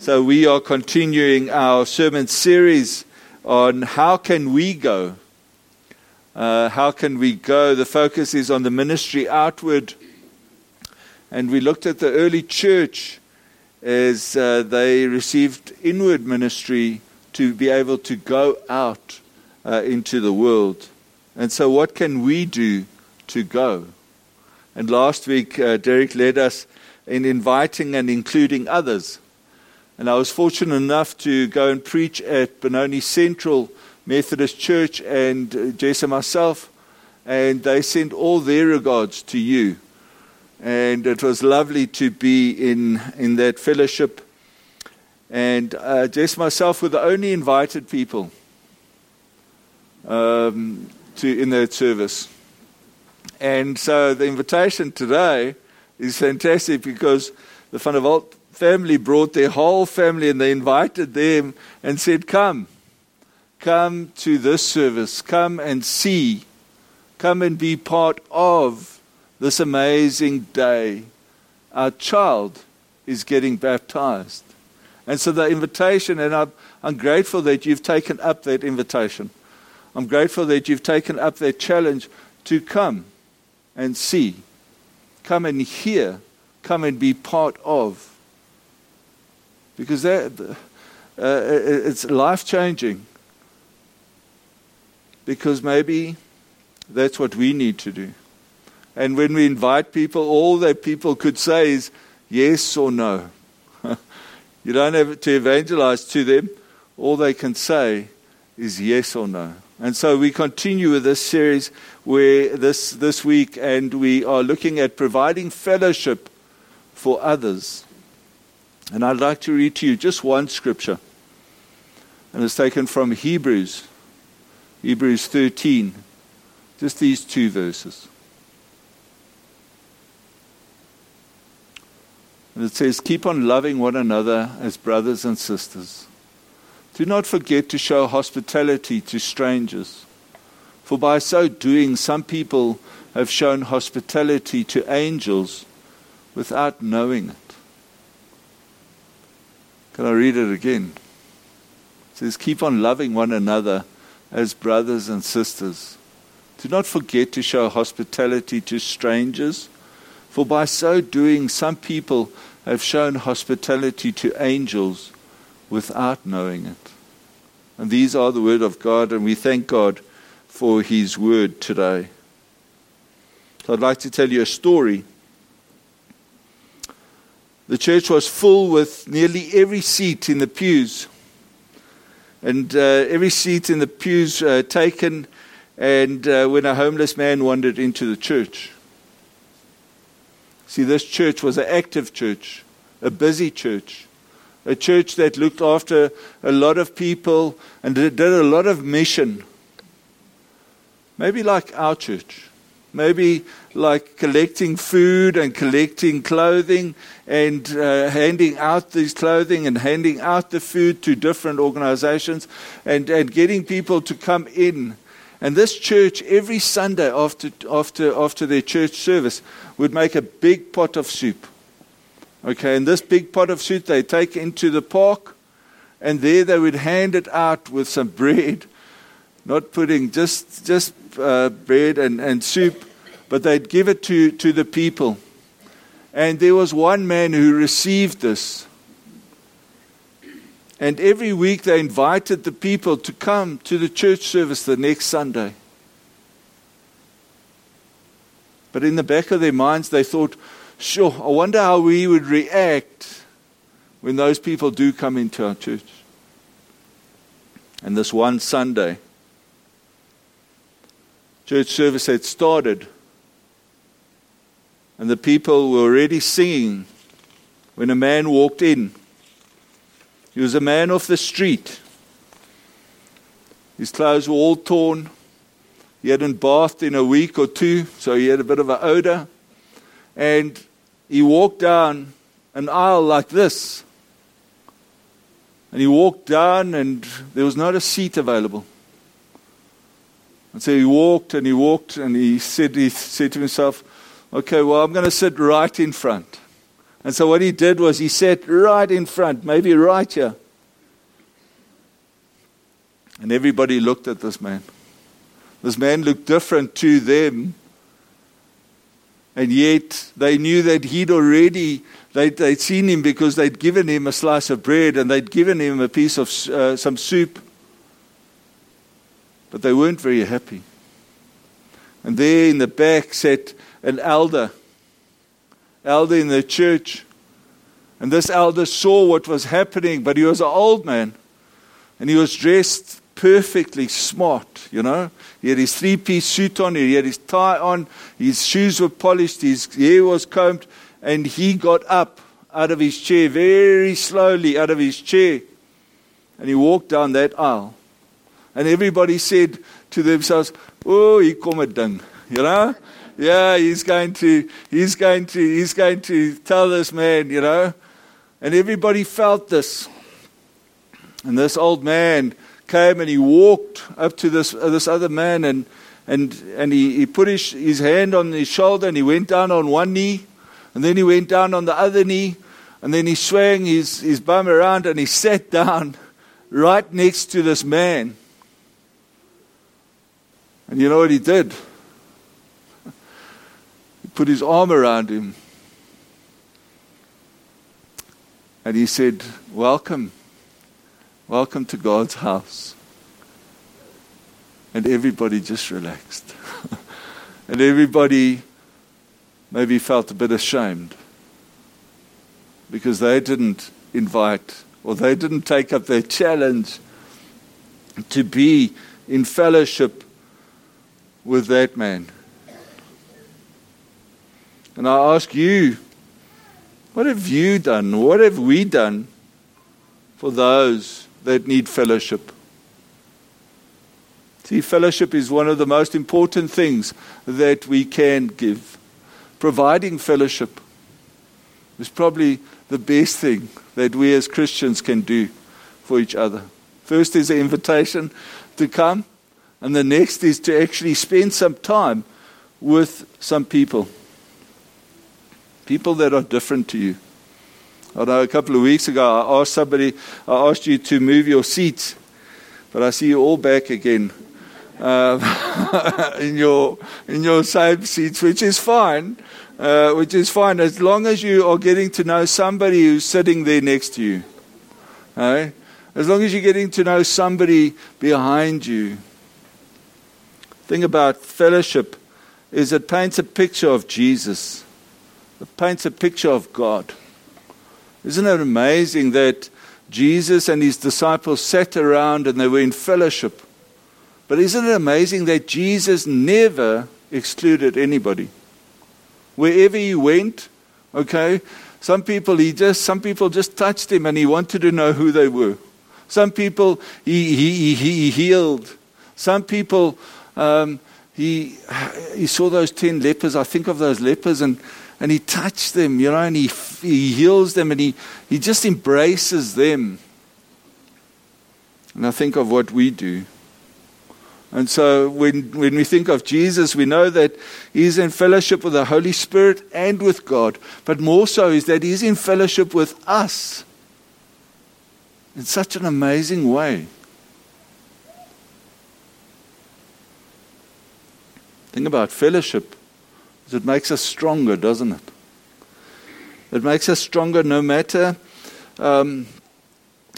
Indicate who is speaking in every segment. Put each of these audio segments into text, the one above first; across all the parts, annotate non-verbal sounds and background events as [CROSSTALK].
Speaker 1: So we are continuing our sermon series on how can we go? Uh, how can we go? The focus is on the ministry outward. And we looked at the early church as uh, they received inward ministry to be able to go out uh, into the world. And so, what can we do to go? And last week, uh, Derek led us in inviting and including others. And I was fortunate enough to go and preach at Benoni Central Methodist Church and uh, Jess and myself, and they sent all their regards to you. And it was lovely to be in, in that fellowship. And uh, Jess myself were the only invited people um, to, in that service. And so the invitation today is fantastic because the Van der Walt family brought their whole family and they invited them and said, Come, come to this service, come and see, come and be part of this amazing day. Our child is getting baptized. And so the invitation, and I'm, I'm grateful that you've taken up that invitation. I'm grateful that you've taken up that challenge to come and see, come and hear, come and be part of. Because that, uh, it's life changing. Because maybe that's what we need to do. And when we invite people, all that people could say is yes or no. [LAUGHS] you don't have to evangelize to them. All they can say is yes or no. And so we continue with this series where this, this week, and we are looking at providing fellowship for others. And I'd like to read to you just one scripture. And it's taken from Hebrews, Hebrews 13, just these two verses. And it says, Keep on loving one another as brothers and sisters. Do not forget to show hospitality to strangers, for by so doing, some people have shown hospitality to angels without knowing it. Can I read it again? It says, Keep on loving one another as brothers and sisters. Do not forget to show hospitality to strangers, for by so doing, some people have shown hospitality to angels without knowing it. And these are the word of God, and we thank God for his word today. So I'd like to tell you a story. The church was full with nearly every seat in the pews. And uh, every seat in the pews uh, taken, and uh, when a homeless man wandered into the church. See, this church was an active church, a busy church a church that looked after a lot of people and did a lot of mission. Maybe like our church. Maybe like collecting food and collecting clothing and uh, handing out these clothing and handing out the food to different organizations and, and getting people to come in. And this church, every Sunday after, after, after their church service, would make a big pot of soup Okay, and this big pot of soup they take into the park, and there they would hand it out with some [LAUGHS] bread, not pudding, just just uh, bread and, and soup, but they'd give it to, to the people. And there was one man who received this. And every week they invited the people to come to the church service the next Sunday. But in the back of their minds, they thought, Sure, I wonder how we would react when those people do come into our church. And this one Sunday, church service had started, and the people were already singing when a man walked in. He was a man off the street. His clothes were all torn. He hadn't bathed in a week or two, so he had a bit of an odor. And he walked down an aisle like this. And he walked down, and there was not a seat available. And so he walked and he walked, and he said, he said to himself, Okay, well, I'm going to sit right in front. And so what he did was he sat right in front, maybe right here. And everybody looked at this man. This man looked different to them. And yet they knew that he'd already, they'd, they'd seen him because they'd given him a slice of bread and they'd given him a piece of uh, some soup. But they weren't very happy. And there in the back sat an elder, elder in the church. And this elder saw what was happening, but he was an old man. And he was dressed perfectly smart, you know. He had his three piece suit on, he had his tie on, his shoes were polished, his hair was combed, and he got up out of his chair very slowly, out of his chair, and he walked down that aisle. And everybody said to themselves, Oh, he come a ding, you know? Yeah, he's going to, he's going to, he's going to tell this man, you know? And everybody felt this. And this old man came and he walked up to this, uh, this other man and, and, and he, he put his, his hand on his shoulder and he went down on one knee and then he went down on the other knee and then he swung his, his bum around and he sat down right next to this man. And you know what he did? Put his arm around him and he said, Welcome. Welcome to God's house. And everybody just relaxed. [LAUGHS] and everybody maybe felt a bit ashamed because they didn't invite or they didn't take up their challenge to be in fellowship with that man. And I ask you, what have you done? What have we done for those that need fellowship. See, fellowship is one of the most important things that we can give. Providing fellowship is probably the best thing that we as Christians can do for each other. First is the invitation to come, and the next is to actually spend some time with some people. People that are different to you. I know a couple of weeks ago I asked somebody, I asked you to move your seats, but I see you all back again uh, [LAUGHS] in your in your same seats, which is fine, uh, which is fine as long as you are getting to know somebody who's sitting there next to you. Right? As long as you're getting to know somebody behind you. Thing about fellowship is it paints a picture of Jesus. It paints a picture of God. Isn't it amazing that Jesus and his disciples sat around and they were in fellowship? But isn't it amazing that Jesus never excluded anybody? Wherever he went, okay, some people he just some people just touched him and he wanted to know who they were. Some people he he, he healed. Some people um, he he saw those ten lepers. I think of those lepers and and he touched them, you know, and he, he heals them and he, he just embraces them. And I think of what we do. And so when, when we think of Jesus, we know that he's in fellowship with the Holy Spirit and with God. But more so is that he's in fellowship with us in such an amazing way. Think about fellowship. It makes us stronger, doesn't it? It makes us stronger no matter, um,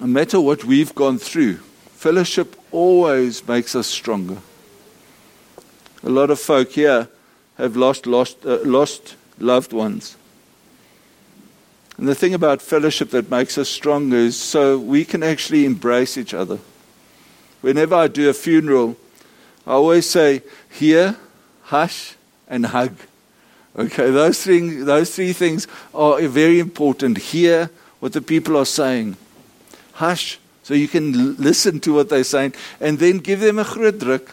Speaker 1: no matter what we've gone through. Fellowship always makes us stronger. A lot of folk here have lost, lost, uh, lost loved ones. And the thing about fellowship that makes us stronger is so we can actually embrace each other. Whenever I do a funeral, I always say, Here, hush, and hug. Okay, those, thing, those three things are very important. Hear what the people are saying. Hush, so you can listen to what they're saying, and then give them a groot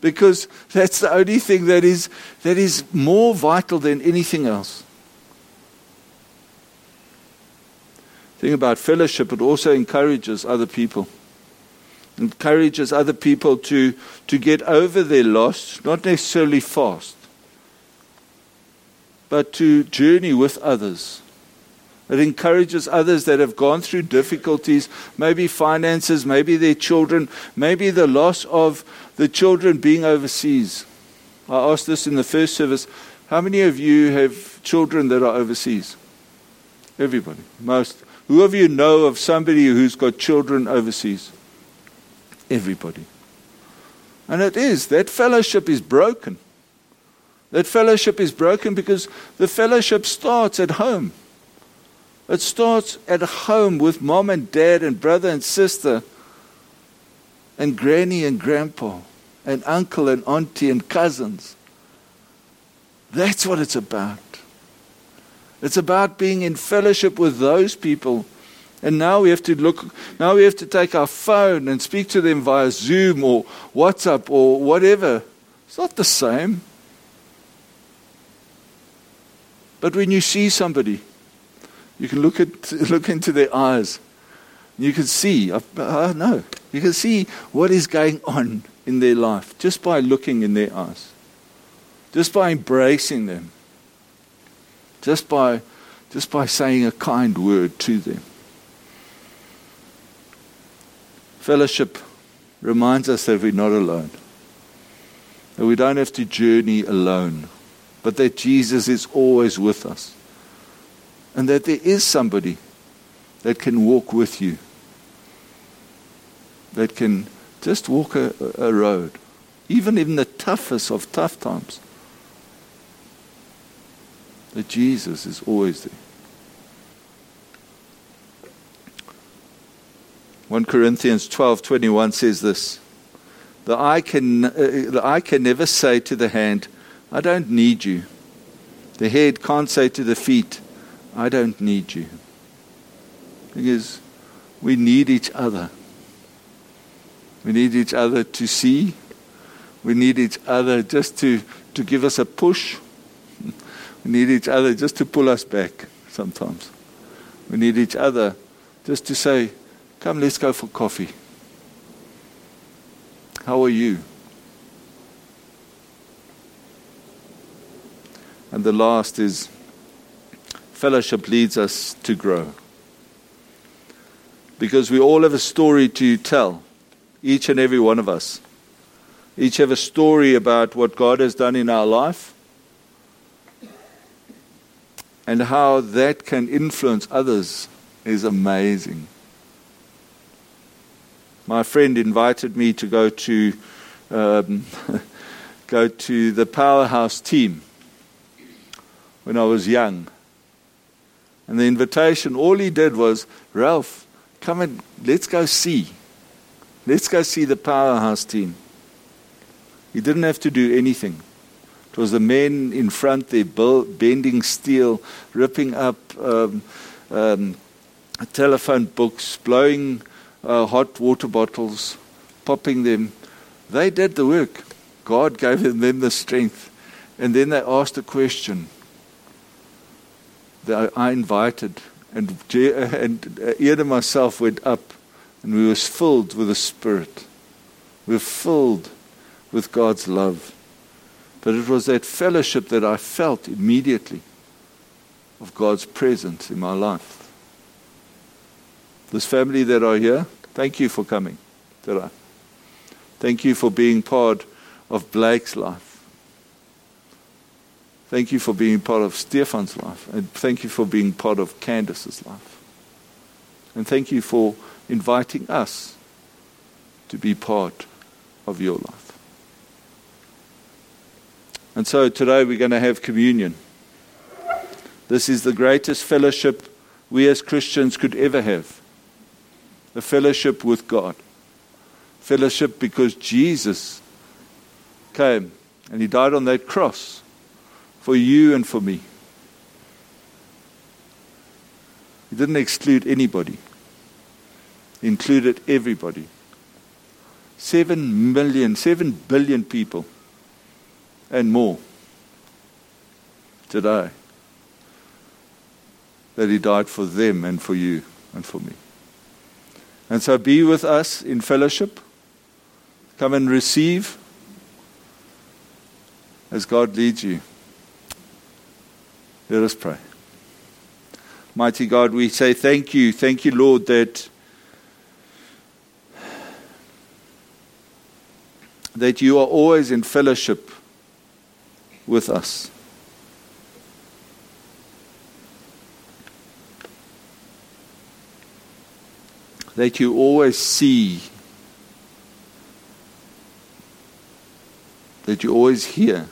Speaker 1: because that's the only thing that is, that is more vital than anything else. Think about fellowship, it also encourages other people. Encourages other people to, to get over their loss, not necessarily fast but to journey with others. It encourages others that have gone through difficulties, maybe finances, maybe their children, maybe the loss of the children being overseas. I asked this in the first service. How many of you have children that are overseas? Everybody. Most. Who of you know of somebody who's got children overseas? Everybody. And it is. That fellowship is broken. That fellowship is broken because the fellowship starts at home. It starts at home with mom and dad and brother and sister and granny and grandpa and uncle and auntie and cousins. That's what it's about. It's about being in fellowship with those people. And now we have to look, now we have to take our phone and speak to them via Zoom or WhatsApp or whatever. It's not the same. But when you see somebody, you can look, at, [LAUGHS] look into their eyes. You can see, I, I know, you can see what is going on in their life just by looking in their eyes, just by embracing them, just by, just by saying a kind word to them. Fellowship reminds us that we're not alone, that we don't have to journey alone, but that Jesus is always with us and that there is somebody that can walk with you, that can just walk a, a road, even in the toughest of tough times. That Jesus is always there. 1 Corinthians 12:21 says this the eye can uh, the eye can never say to the hand I don't need you the head can't say to the feet I don't need you. Because we need each other. We need each other to see. We need each other just to, to give us a push. [LAUGHS] We need each other just to pull us back sometimes. We need each other just to say, Come, let's go for coffee. How are you? And the last is fellowship leads us to grow. Because we all have a story to tell, each and every one of us. Each have a story about what God has done in our life and how that can influence others is amazing. My friend invited me to go to um, [LAUGHS] go to the powerhouse team when I was young. And the invitation, all he did was, Ralph, come and let's go see. Let's go see the powerhouse team. He didn't have to do anything. It was the men in front there bending steel, ripping up um, um, telephone books, blowing uh, hot water bottles, popping them. They did the work. God gave them the strength. And then they asked a question that I invited, and, and uh, Ian and myself went up, and we were filled with the Spirit. We were filled with God's love. But it was that fellowship that I felt immediately of God's presence in my life. This family that are here, thank you for coming. Thank you for being part of Blake's life. Thank you for being part of Stefan's life. And thank you for being part of Candace's life. And thank you for inviting us to be part of your life. And so today we're going to have communion. This is the greatest fellowship we as Christians could ever have a fellowship with God. Fellowship because Jesus came and he died on that cross for you and for me. He didn't exclude anybody, he included everybody. Seven million, seven billion people and more today that he died for them and for you and for me. And so be with us in fellowship. Come and receive as God leads you. Let us pray. Mighty God, we say thank you. Thank you, Lord, that, that you are always in fellowship with us. That you always see, that you always hear,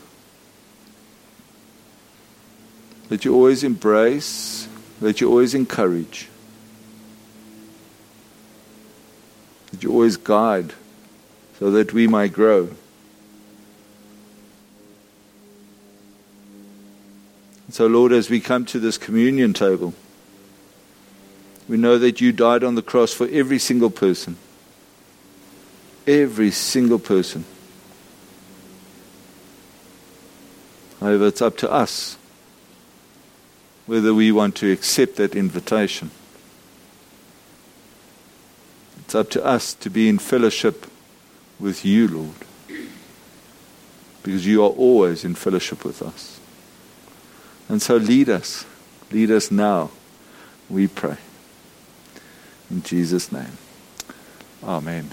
Speaker 1: that you always embrace, that you always encourage, that you always guide so that we might grow. So, Lord, as we come to this communion table, we know that you died on the cross for every single person. Every single person. However, it's up to us whether we want to accept that invitation. It's up to us to be in fellowship with you, Lord, because you are always in fellowship with us. And so lead us. Lead us now, we pray. In Jesus' name. Amen.